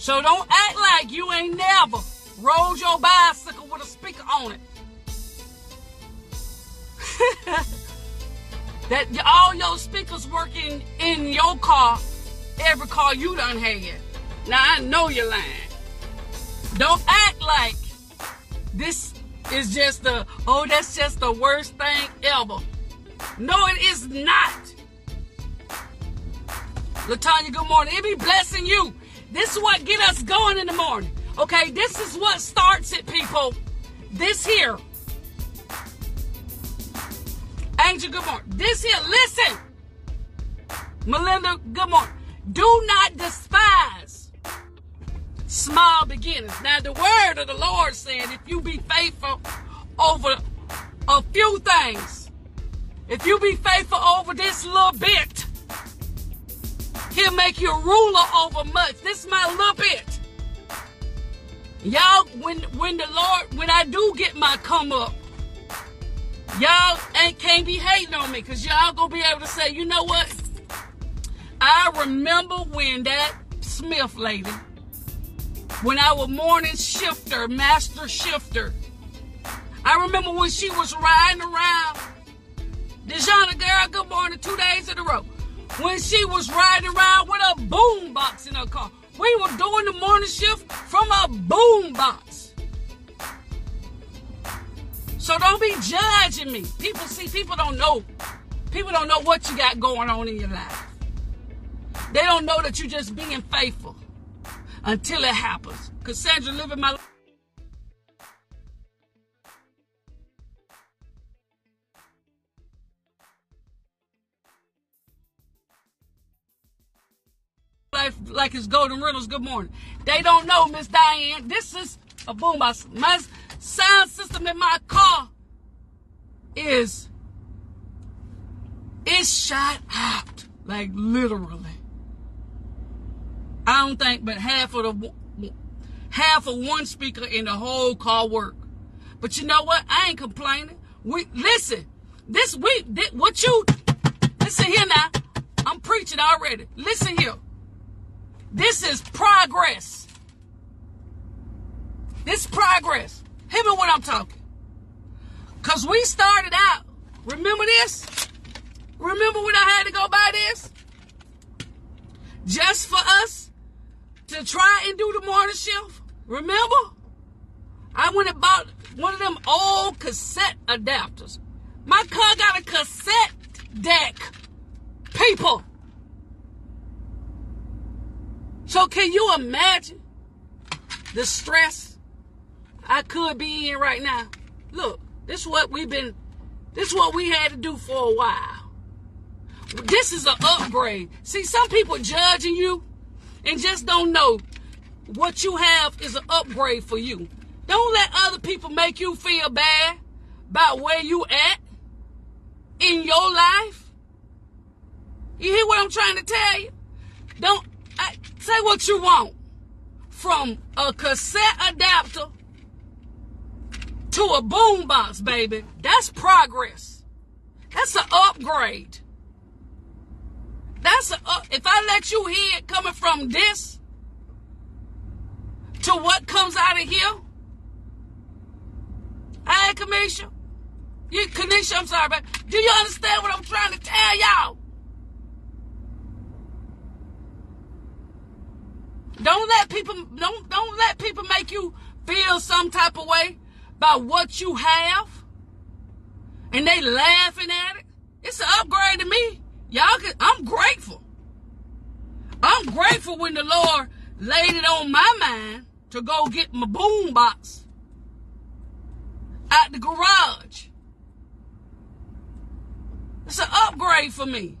So don't act like you ain't never rode your bicycle with a speaker on it. that all your speakers working in your car, every car you done had. Now I know you're lying. Don't act like this is just the, oh, that's just the worst thing ever. No, it is not. Latanya, good morning. It be blessing you. This is what get us going in the morning. Okay, this is what starts it, people. This here. Angel, good morning. This here, listen. Melinda, good morning. Do not despise small beginnings. Now, the word of the Lord said, if you be faithful over a few things, if you be faithful over this little bit, he'll make you a ruler over much. This is my little bit. Y'all, when when the Lord, when I do get my come up, y'all ain't can't be hating on me, cause y'all gonna be able to say, you know what? I remember when that Smith lady, when I was morning shifter, master shifter. I remember when she was riding around. Dejana girl, good morning, two days in a row. When she was riding around with a boom box in her car. We were doing the morning shift from a boom box. So don't be judging me. People see, people don't know. People don't know what you got going on in your life. They don't know that you're just being faithful until it happens. Cassandra living my life. Life like it's Golden Riddles. Good morning. They don't know, Miss Diane. This is a boombox. My sound system in my car is it's shot out, like literally. I don't think, but half of the half of one speaker in the whole car work. But you know what? I ain't complaining. We listen. This week, what you listen here now? I'm preaching already. Listen here. This is progress. This progress. Hear me when I'm talking. Because we started out, remember this? Remember when I had to go buy this? Just for us to try and do the morning shift? Remember? I went and bought one of them old cassette adapters. My car got a cassette deck. People. So can you imagine the stress I could be in right now? Look, this is what we've been, this is what we had to do for a while. This is an upgrade. See, some people judging you and just don't know what you have is an upgrade for you. Don't let other people make you feel bad about where you at in your life. You hear what I'm trying to tell you? Don't say what you want. From a cassette adapter to a boombox, baby. That's progress. That's an upgrade. That's a uh, if I let you hear it coming from this to what comes out of here. Hey, Kamisha. You, Kanisha, I'm sorry, but do you understand what I'm trying to tell y'all? Don't let people don't don't let people make you feel some type of way about what you have. And they laughing at it. It's an upgrade to me. Y'all can, I'm grateful. I'm grateful when the Lord laid it on my mind to go get my boom box at the garage. It's an upgrade for me.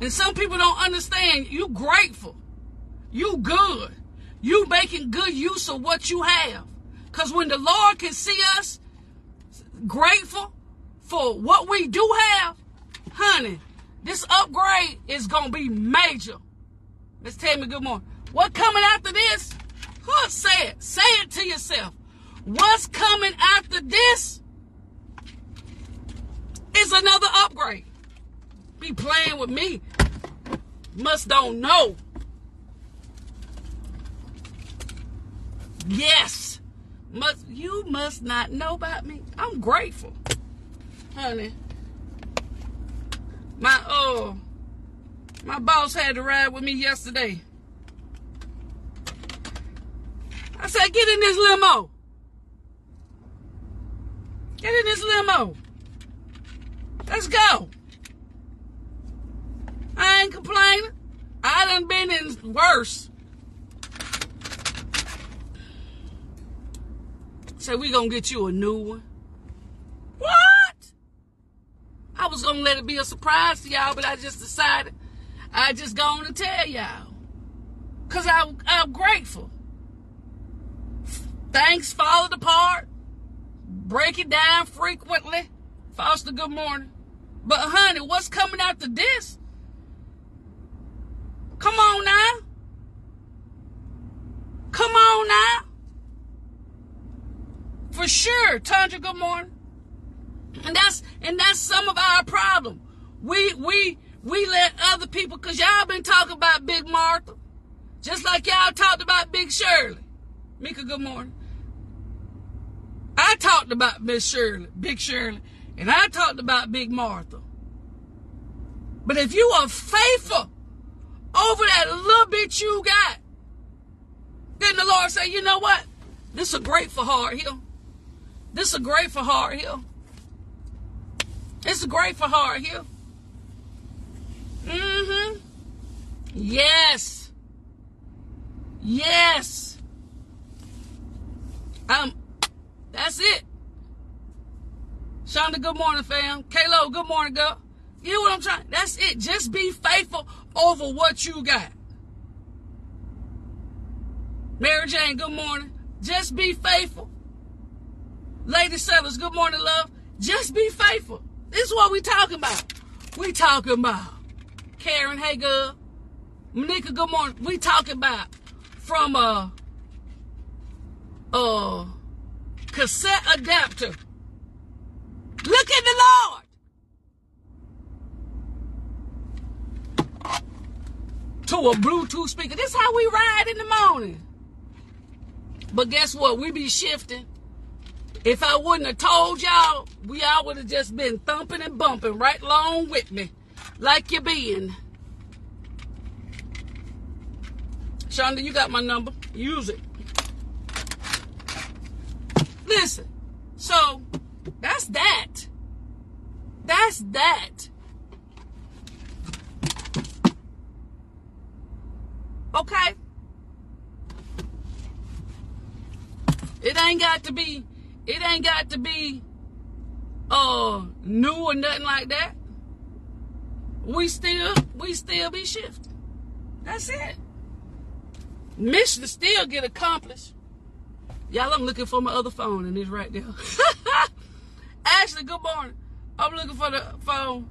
And some people don't understand. You grateful. You good. You making good use of what you have. Because when the Lord can see us grateful for what we do have, honey, this upgrade is going to be major. Let's tell me good morning. What coming after this? Huh, say it. Say it to yourself. What's coming after this is another upgrade be playing with me must don't know. Yes. Must you must not know about me. I'm grateful. Honey. My uh my boss had to ride with me yesterday. I said, get in this limo. Get in this limo. Let's go. I ain't complaining. I done been in worse. Say we gonna get you a new one. What? I was gonna let it be a surprise to y'all, but I just decided I just to tell y'all. Cause I, I'm grateful. Things fall apart. Break it down frequently. Foster, good morning. But honey, what's coming after this? Come on now. Come on now. For sure, Tundra, good morning. And that's and that's some of our problem. We we we let other people, cause y'all been talking about Big Martha, just like y'all talked about Big Shirley. Mika, good morning. I talked about Miss Shirley, Big Shirley, and I talked about Big Martha. But if you are faithful over that little bit you got, then the Lord say, you know what? This is great for Hard Hill. This is great for Hard Hill. It's great for Hard Hill. Mm-hmm. Yes. Yes. Um, that's it. Shonda, good morning, fam. Kalo, good morning, girl. You know what I'm trying? That's it. Just be faithful over what you got. Mary Jane, good morning. Just be faithful. Lady Sellers, good morning, love. Just be faithful. This is what we talking about. We talking about. Karen, hey girl. Monica, good morning. We talking about from a, a cassette adapter. Look at the Lord. To a Bluetooth speaker. This is how we ride in the morning. But guess what? We be shifting. If I wouldn't have told y'all, we all would have just been thumping and bumping right along with me like you been. Shonda, you got my number. Use it. Listen, so that's that. That's that. Okay? It ain't got to be, it ain't got to be uh new or nothing like that we still we still be shifting. That's it. Mission still get accomplished. Y'all, I'm looking for my other phone and it's right there. Ashley, good morning. I'm looking for the phone.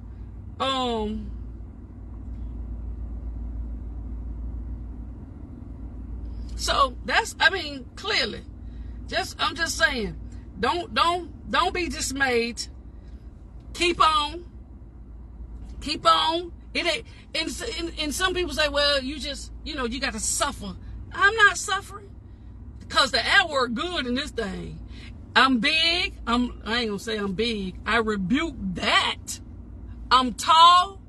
Um So that's I mean, clearly. Just I'm just saying, don't don't don't be dismayed. Keep on keep on. It ain't, and, and, and some people say, well, you just, you know, you got to suffer. I'm not suffering because the L word good in this thing. I'm big. I'm, I ain't gonna say I'm big. I rebuke that. I'm tall.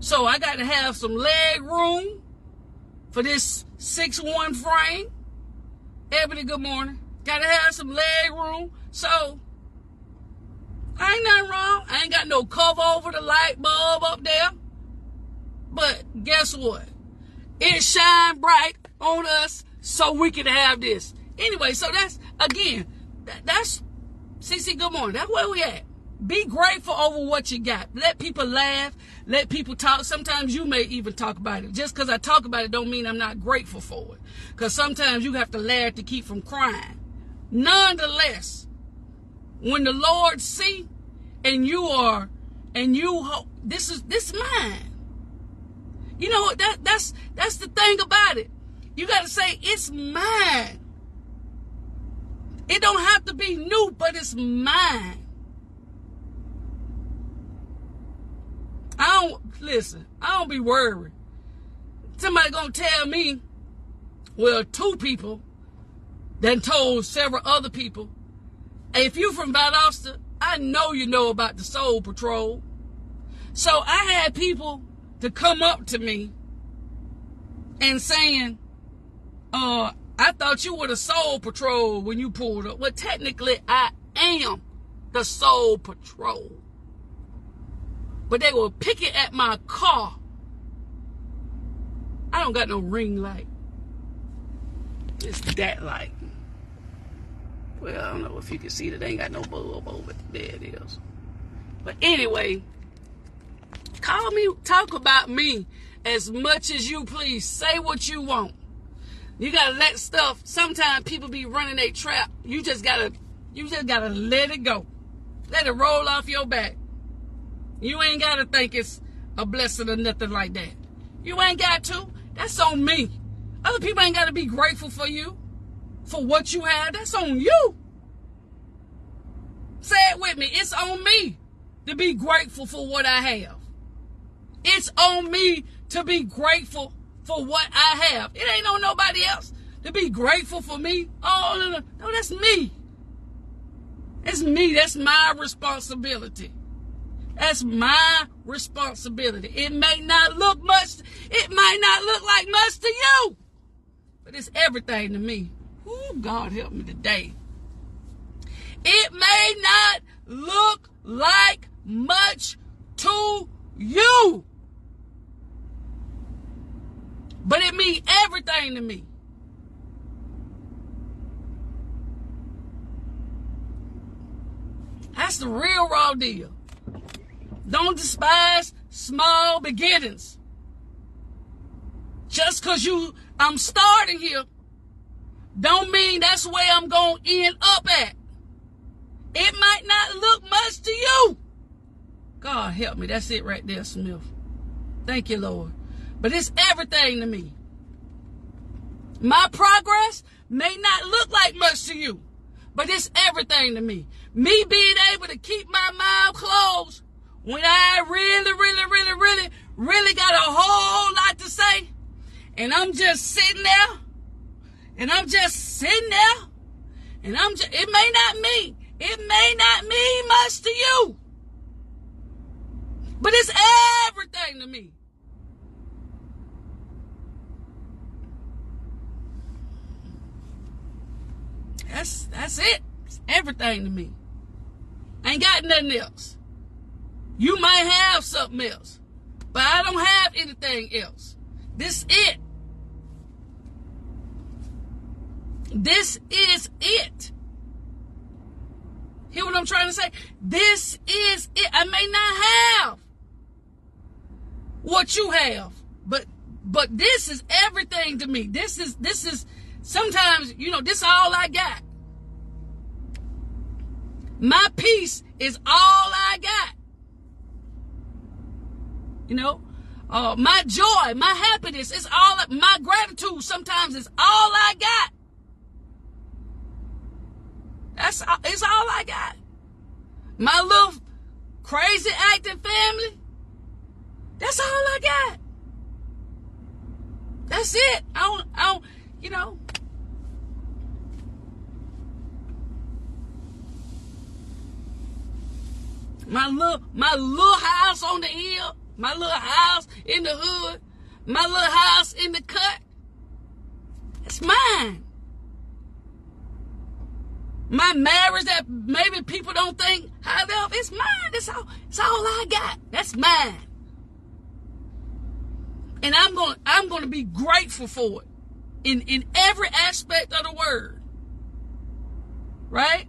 So I got to have some leg room for this six one frame. Ebony, good morning. Got to have some leg room. So I ain't nothing wrong. I ain't got no cover over the light bulb up there. But guess what? It shine bright on us so we can have this. Anyway, so that's again, that, that's CC. Good morning. That's where we at. Be grateful over what you got. Let people laugh. Let people talk. Sometimes you may even talk about it. Just because I talk about it don't mean I'm not grateful for it. Because sometimes you have to laugh to keep from crying. Nonetheless, when the Lord see and you are and you hope this is this mine. You know what that that's that's the thing about it. You got to say it's mine. It don't have to be new, but it's mine. I don't listen. I don't be worried. Somebody gonna tell me, well, two people then told several other people, if you from Valdosta, I know you know about the Soul Patrol. So I had people to come up to me and saying, uh, I thought you were the Soul Patrol when you pulled up. Well, technically, I am the Soul Patrol. But they were picking at my car. I don't got no ring light. It's that light. Well, I don't know if you can see that. Ain't got no bulb over it. There it is. But anyway, call me, talk about me as much as you please. Say what you want. You gotta let stuff. Sometimes people be running a trap. You just gotta, you just gotta let it go. Let it roll off your back. You ain't gotta think it's a blessing or nothing like that. You ain't got to. That's on me. Other people ain't gotta be grateful for you for what you have, that's on you. Say it with me. It's on me to be grateful for what I have. It's on me to be grateful for what I have. It ain't on nobody else to be grateful for me. Oh, no, no, no that's me. It's me. That's my responsibility. That's my responsibility. It may not look much, it might not look like much to you, but it's everything to me. Ooh, God help me today. It may not look like much to you, but it means everything to me. That's the real raw deal. Don't despise small beginnings. Just cause you I'm starting here don't mean that's where I'm going to end up at. It might not look much to you. God help me. That's it right there, Smith. Thank you, Lord. But it's everything to me. My progress may not look like much to you, but it's everything to me. Me being able to keep my mouth closed when I really, really, really, really, really got a whole lot to say, and I'm just sitting there and I'm just sitting there, and I'm just, it may not mean, it may not mean much to you, but it's everything to me. That's that's it. It's everything to me. ain't got nothing else. You might have something else, but I don't have anything else. This it. This is it. Hear what I'm trying to say? This is it. I may not have what you have, but but this is everything to me. This is this is sometimes, you know, this all I got. My peace is all I got. You know, uh, my joy, my happiness is all, my gratitude sometimes is all I got. That's it's all I got. My little crazy acting family. That's all I got. That's it. I don't, I don't, you know. My little, my little house on the hill, my little house in the hood, my little house in the cut. It's mine. My marriage that maybe people don't think how of, it's mine. It's all, it's all I got. That's mine. And I'm going I'm to be grateful for it in in every aspect of the word. Right?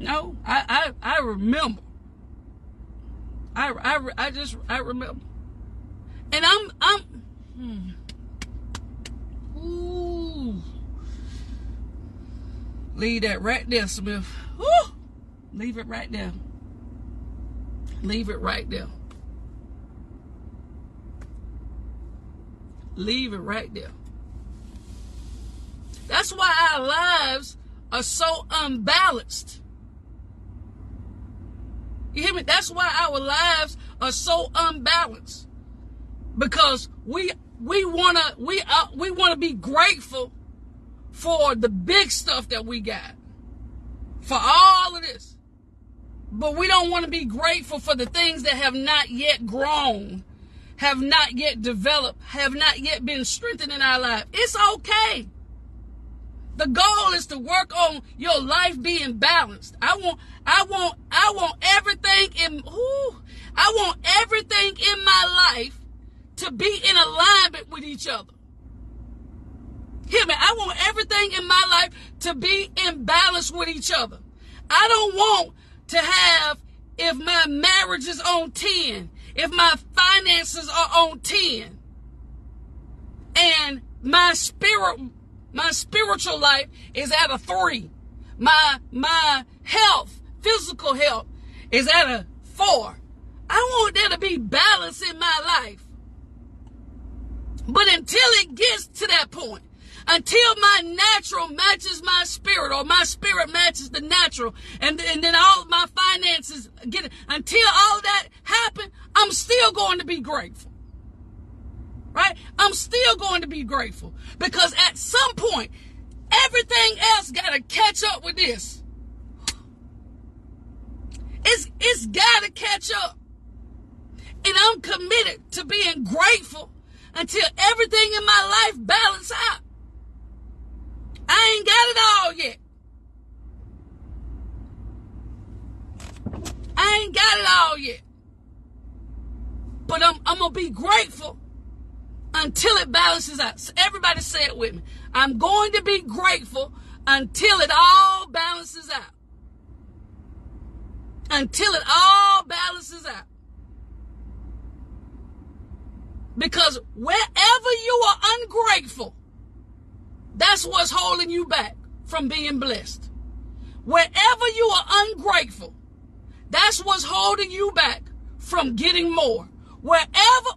No, I I, I remember. I, I, I just I remember. And I'm I'm hmm. Ooh. Leave that right there, Smith. Ooh. Leave it right there. Leave it right there. Leave it right there. That's why our lives are so unbalanced. You hear me? That's why our lives are so unbalanced. Because we we wanna we uh, we wanna be grateful for the big stuff that we got, for all of this, but we don't want to be grateful for the things that have not yet grown, have not yet developed, have not yet been strengthened in our life. It's okay. The goal is to work on your life being balanced. I want, I want, I want everything in, I want everything in my life to be in alignment with each other. Hear me. I want everything in my life to be in balance with each other. I don't want to have, if my marriage is on 10, if my finances are on 10, and my spirit, my spiritual life is at a three, my, my health, physical health is at a four. I want there to be balance in my life. But until it gets to that point, until my natural matches my spirit or my spirit matches the natural and, and then all my finances get it, until all that happen, I'm still going to be grateful. Right? I'm still going to be grateful because at some point, everything else got to catch up with this. It's, it's got to catch up. And I'm committed to being grateful until everything in my life balance out. I ain't got it all yet. I ain't got it all yet. But I'm, I'm going to be grateful until it balances out. So everybody say it with me. I'm going to be grateful until it all balances out. Until it all balances out. Because wherever you are ungrateful, that's what's holding you back from being blessed. Wherever you are ungrateful, that's what's holding you back from getting more. Wherever,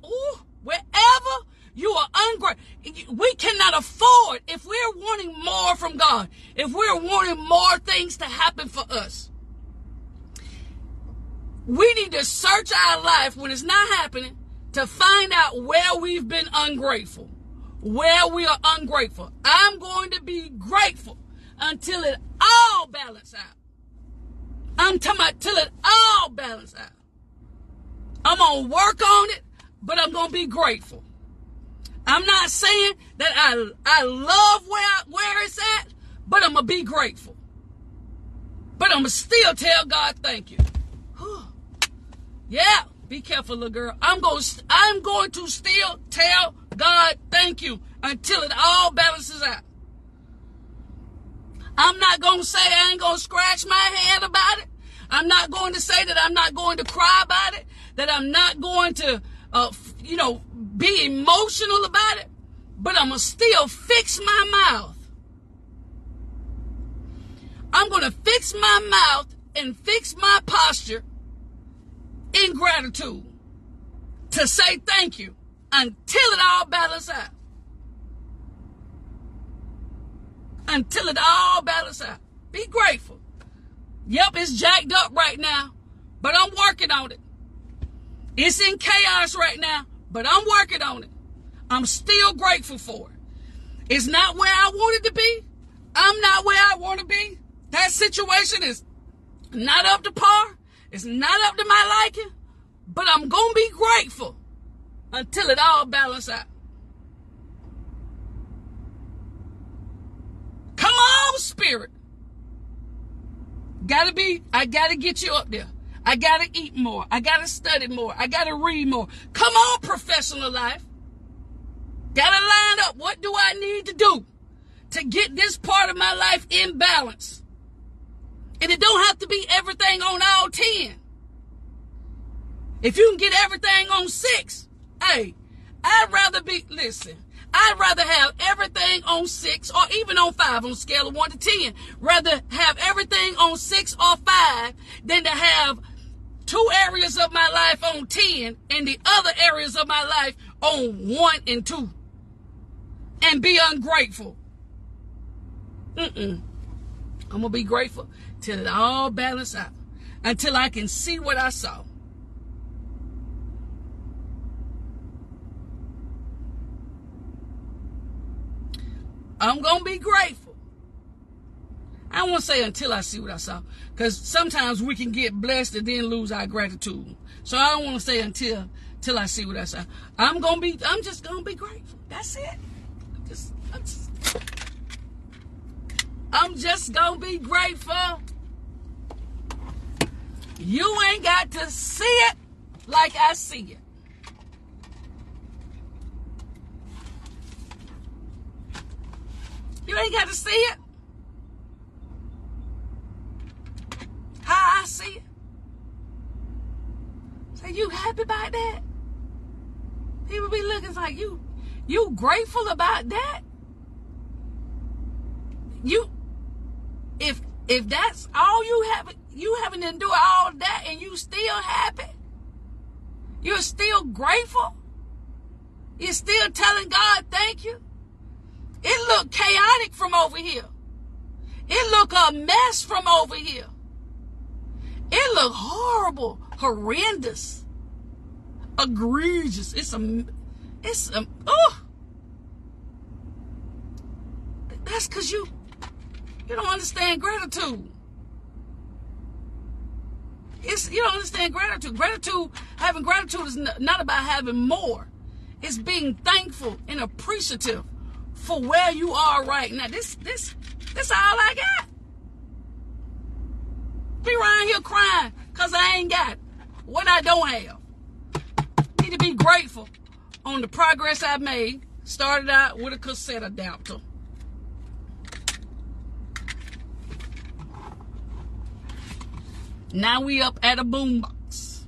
you are ungrateful, we cannot afford if we're wanting more from God, if we're wanting more things to happen for us. We need to search our life when it's not happening to find out where we've been ungrateful where we are ungrateful. I'm going to be grateful until it all balances out. I'm talking about till it all balances out. I'm going to work on it, but I'm going to be grateful. I'm not saying that I, I love where, where it's at, but I'm to be grateful. But I'm to still tell God thank you. yeah, be careful, little girl. I'm going, I'm going to still tell God, thank you until it all balances out. I'm not to say I ain't to scratch my head about it. I'm not going to say that I'm not going to cry about it, that I'm not going to, uh, you know, be emotional about it, but I'm going to still fix my mouth. I'm going to fix my mouth and fix my posture in gratitude to say thank you until it all balances out. Until it all balances out. Be grateful. Yep, it's jacked up right now, but I'm working on it. It's in chaos right now, but I'm working on it. I'm still grateful for it. It's not where I wanted to be. I'm not where I want to be. That situation is not up to par. It's not up to my liking, but I'm going to be grateful until it all balances out. Come on, spirit. Gotta be, I gotta get you up there. I gotta eat more. I gotta study more. I gotta read more. Come on, professional life. Gotta line up. What do I need to do to get this part of my life in balance? And it don't have to be everything on all 10. If you can get everything on six, Hey, I'd rather be, listen, I'd rather have everything on six or even on five on a scale of one to 10. Rather have everything on six or five than to have two areas of my life on 10 and the other areas of my life on 1 and 2 and be ungrateful. Mm-mm. I'm going to be grateful till it all balances out, until I can see what I saw. I'm going to be grateful I won't say until I see what I saw, because sometimes we can get blessed and then lose our gratitude. So I don't want to say until till I see what I saw. I'm gonna be. I'm just gonna be grateful. That's it. Just, I'm just, I'm just gonna be grateful. You ain't got to see it like I see it. You ain't got to see it. How I see it. Say, you happy about that? People be looking like you, you grateful about that? You, if if that's all you have, you having to do all that, and you still happy, you're still grateful. You're still telling God thank you. It looked chaotic from over here. It looked a mess from over here. It looked horrible, horrendous, egregious. It's a, it's a, oh. That's because you, you don't understand gratitude. It's, you don't understand gratitude. Gratitude, having gratitude is not about having more. It's being thankful and appreciative for where you are right now. This, this, this all I got. Be around here crying because I ain't got what I don't have. To be grateful on the progress I've made. Started out with a cassette adapter. Now we up at a boombox.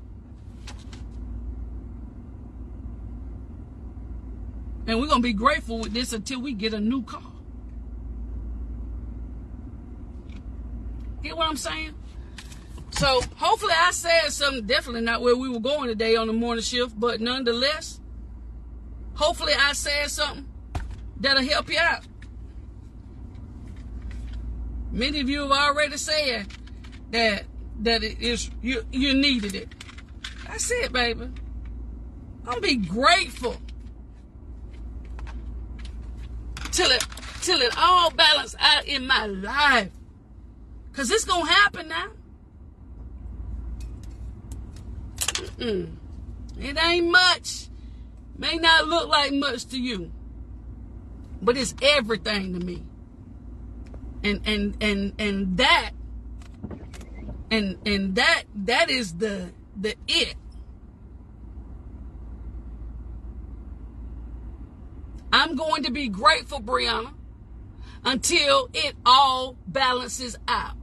And we're going to be grateful with this until we get a new car. Get what I'm saying? So hopefully I said something definitely not where we were going today on the morning shift, but nonetheless, hopefully I said something that'll help you out. Many of you have already said that that it is you you needed it. That's it, baby. I'm be grateful till it till it all balance out in my life. Cause it's gonna happen now. Mm-mm. It ain't much. May not look like much to you. But it's everything to me. And and and and that and and that that is the the it i'm going to be grateful brianna until it all balances out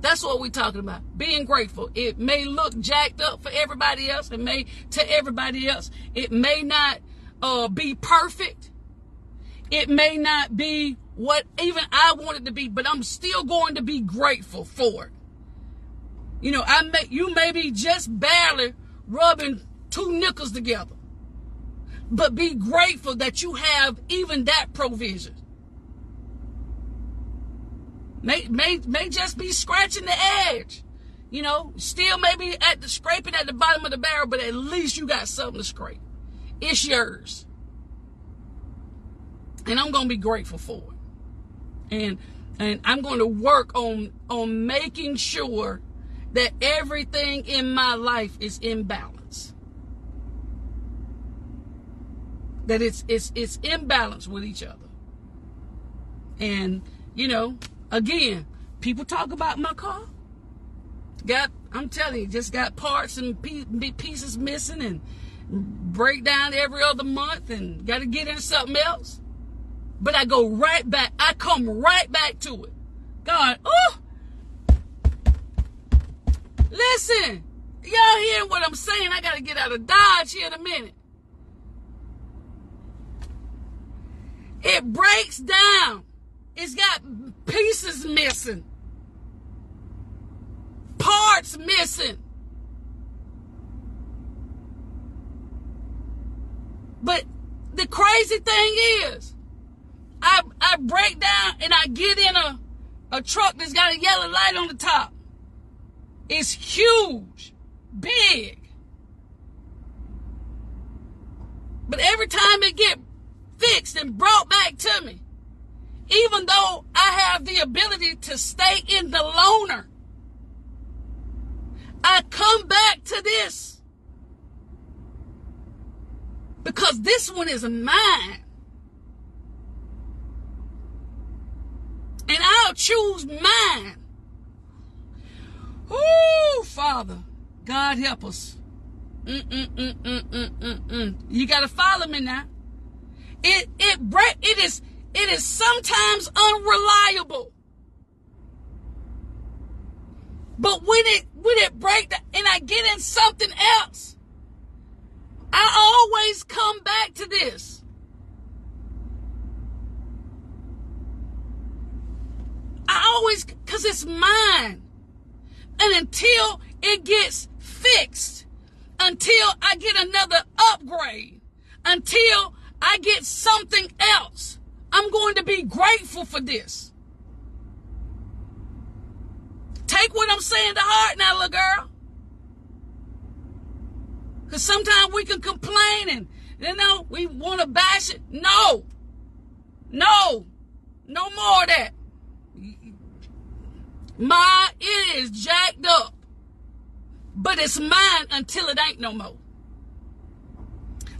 that's what we're talking about being grateful it may look jacked up for everybody else it may to everybody else it may not uh, be perfect it may not be what even I wanted to be, but I'm still going to be grateful for it. You know, I may you may be just barely rubbing two nickels together. But be grateful that you have even that provision. May may may just be scratching the edge. You know, still maybe at the scraping at the bottom of the barrel, but at least you got something to scrape. It's yours. And I'm gonna be grateful for it and and I'm going to work on on making sure that everything in my life is in balance. That it's it's it's in balance with each other. And you know, again, people talk about my car. Got I'm telling you, just got parts and pieces missing and break down every other month and got to get into something else. But I go right back. I come right back to it. God, oh. Listen, y'all hearing what I'm saying? I got to get out of Dodge here in a minute. It breaks down. It's got pieces missing, parts missing. But the crazy thing is, I, I break down and I get in a, a truck that's got a yellow light on the top. It's huge, big. But every time it get fixed and brought back to me. Even though I have the ability to stay in the loaner, I come back to this because this one is mine. And I'll choose mine. Oh, Father, God help us. Mm-mm-mm-mm-mm-mm. You gotta follow me now. It it break it is it is sometimes unreliable. But when it when it break the, and I get in something else, I always come back to this. I always cause it's mine. And until it gets fixed, until I get another upgrade, until I get something else, I'm going to be grateful for this. Take what I'm saying to heart now, little girl. Because sometimes we can complain and, you know, we want to bash it. No. No. No more of that. My, it is jacked up. But it's mine until it ain't no more.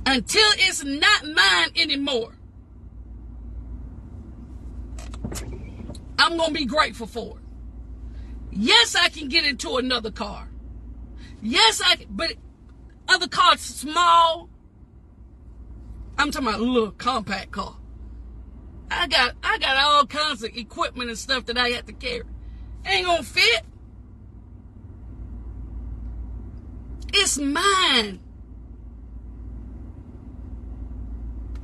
Until it's not mine anymore. I'm going to be grateful for it. Yes, I can get into another car. Yes, I but other cars small. I'm talking about a little compact car. I got I got all kinds of equipment and stuff that I have to carry. Ain't gonna fit. It's mine.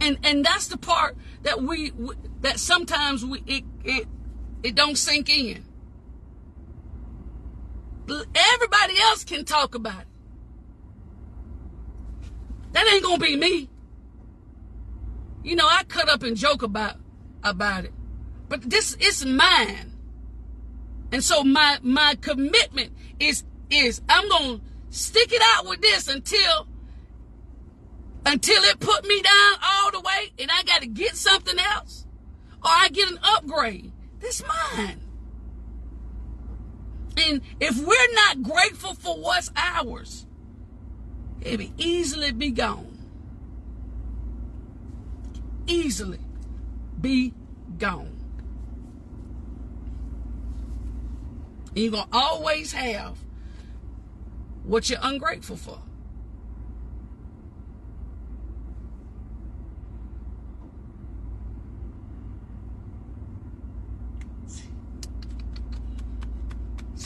And and that's the part that we that sometimes we it it it don't sink in. Everybody else can talk about it. That ain't gonna be me. You know, I cut up and joke about about it. But this is mine. And so my my commitment is is I'm gonna stick it out with this until until it put me down all the way and I gotta get something else. Or I get an upgrade. That's mine. And if we're not grateful for what's ours, it will easily be gone. Easily be gone. And you're going to always have what you're ungrateful for.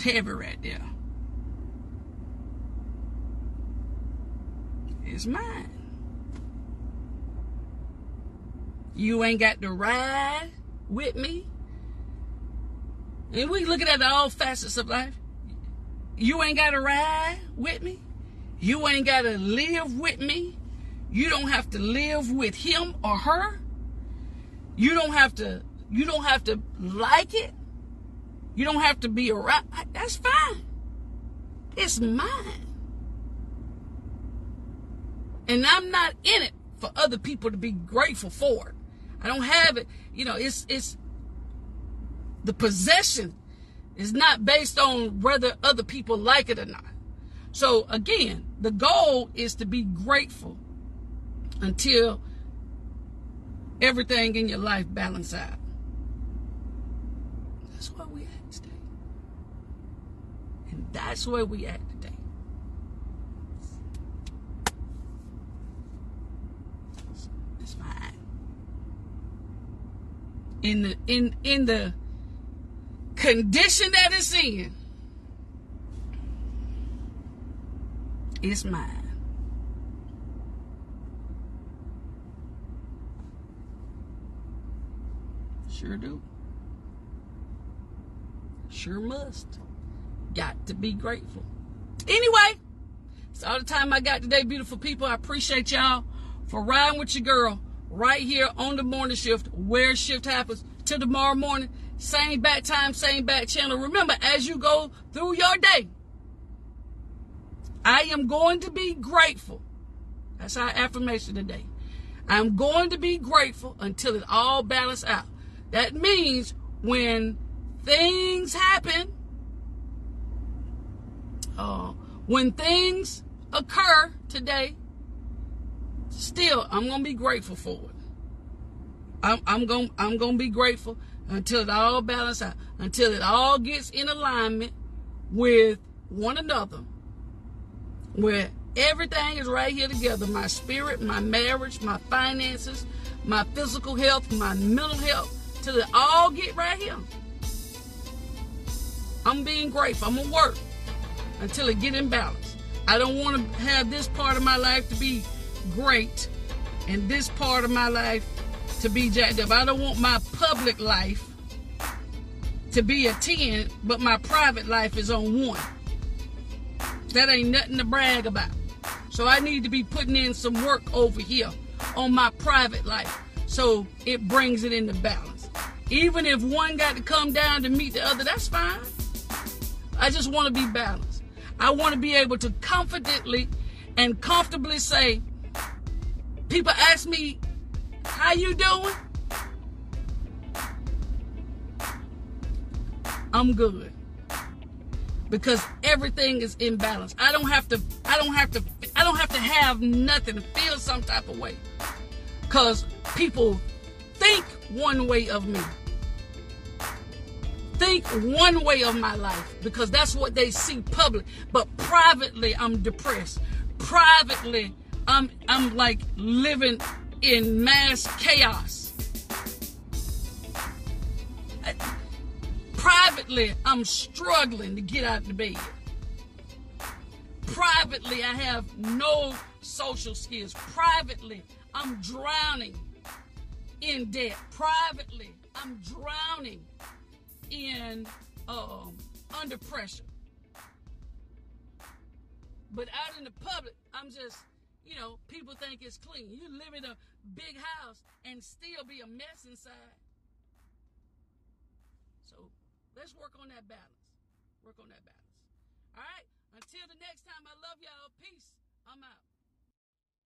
It's heavy right there. It's mine. You ain't got to ride with me. And we looking at the all facets of life. You ain't got to ride with me. You ain't got to live with me. You don't have to live with him or her. You don't have to you don't have to like it. You don't have to be around. That's fine. It's mine. And I'm not in it for other people to be grateful for it. I don't have it. You know, it's it's the possession is not based on whether other people like it or not. So again, the goal is to be grateful until everything in your life balance out. That's where we at today. And that's where we at today. It's fine. In the in in the condition that it's in, it's mine. Sure do. Sure must. Got to be grateful. Anyway, it's all the time I got today, beautiful people. I appreciate y'all for riding with your girl right here on the morning shift where shift happens. Till tomorrow morning. Same back time, same back channel. Remember, as you go through your day, I am going to be grateful. That's our affirmation today. I'm going to be grateful until it all balances out. That means when things happen, uh, when things occur today, still I'm gonna be grateful for it. I'm, I'm gonna I'm gonna be grateful until it all balances out, until it all gets in alignment with one another, where everything is right here together. My spirit, my marriage, my finances, my physical health, my mental health, till it all get right here. I'm being grateful. I'm gonna work until it get in balance. I don't want to have this part of my life to be great and this part of my life to be jacked up. I don't want my public life to be a 10, but my private life is on one. That ain't nothing to brag about. So I need to be putting in some work over here on my private life so it brings it into balance. Even if one got to come down to meet the other, that's fine. I just want to be balanced. I want to be able to confidently and comfortably say, people ask me, how you doing? I'm good. Because everything is in balance. I don't have to I don't have to I don't have to have nothing to feel some type of way. Cuz people think one way of me think one way of my life because that's what they see public. But privately, I'm depressed. Privately, I'm I'm like living in mass chaos. Privately, I'm struggling to get out of the bed. Privately, I have no social skills. Privately, I'm drowning in debt. Privately, I'm drowning in um, under pressure. But out in the public, I'm just, you know, people think it's clean. You live in a big house and still be a mess inside. So let's work on that balance. Work on that balance. All right. Until the next time, I love y'all. Peace. I'm out.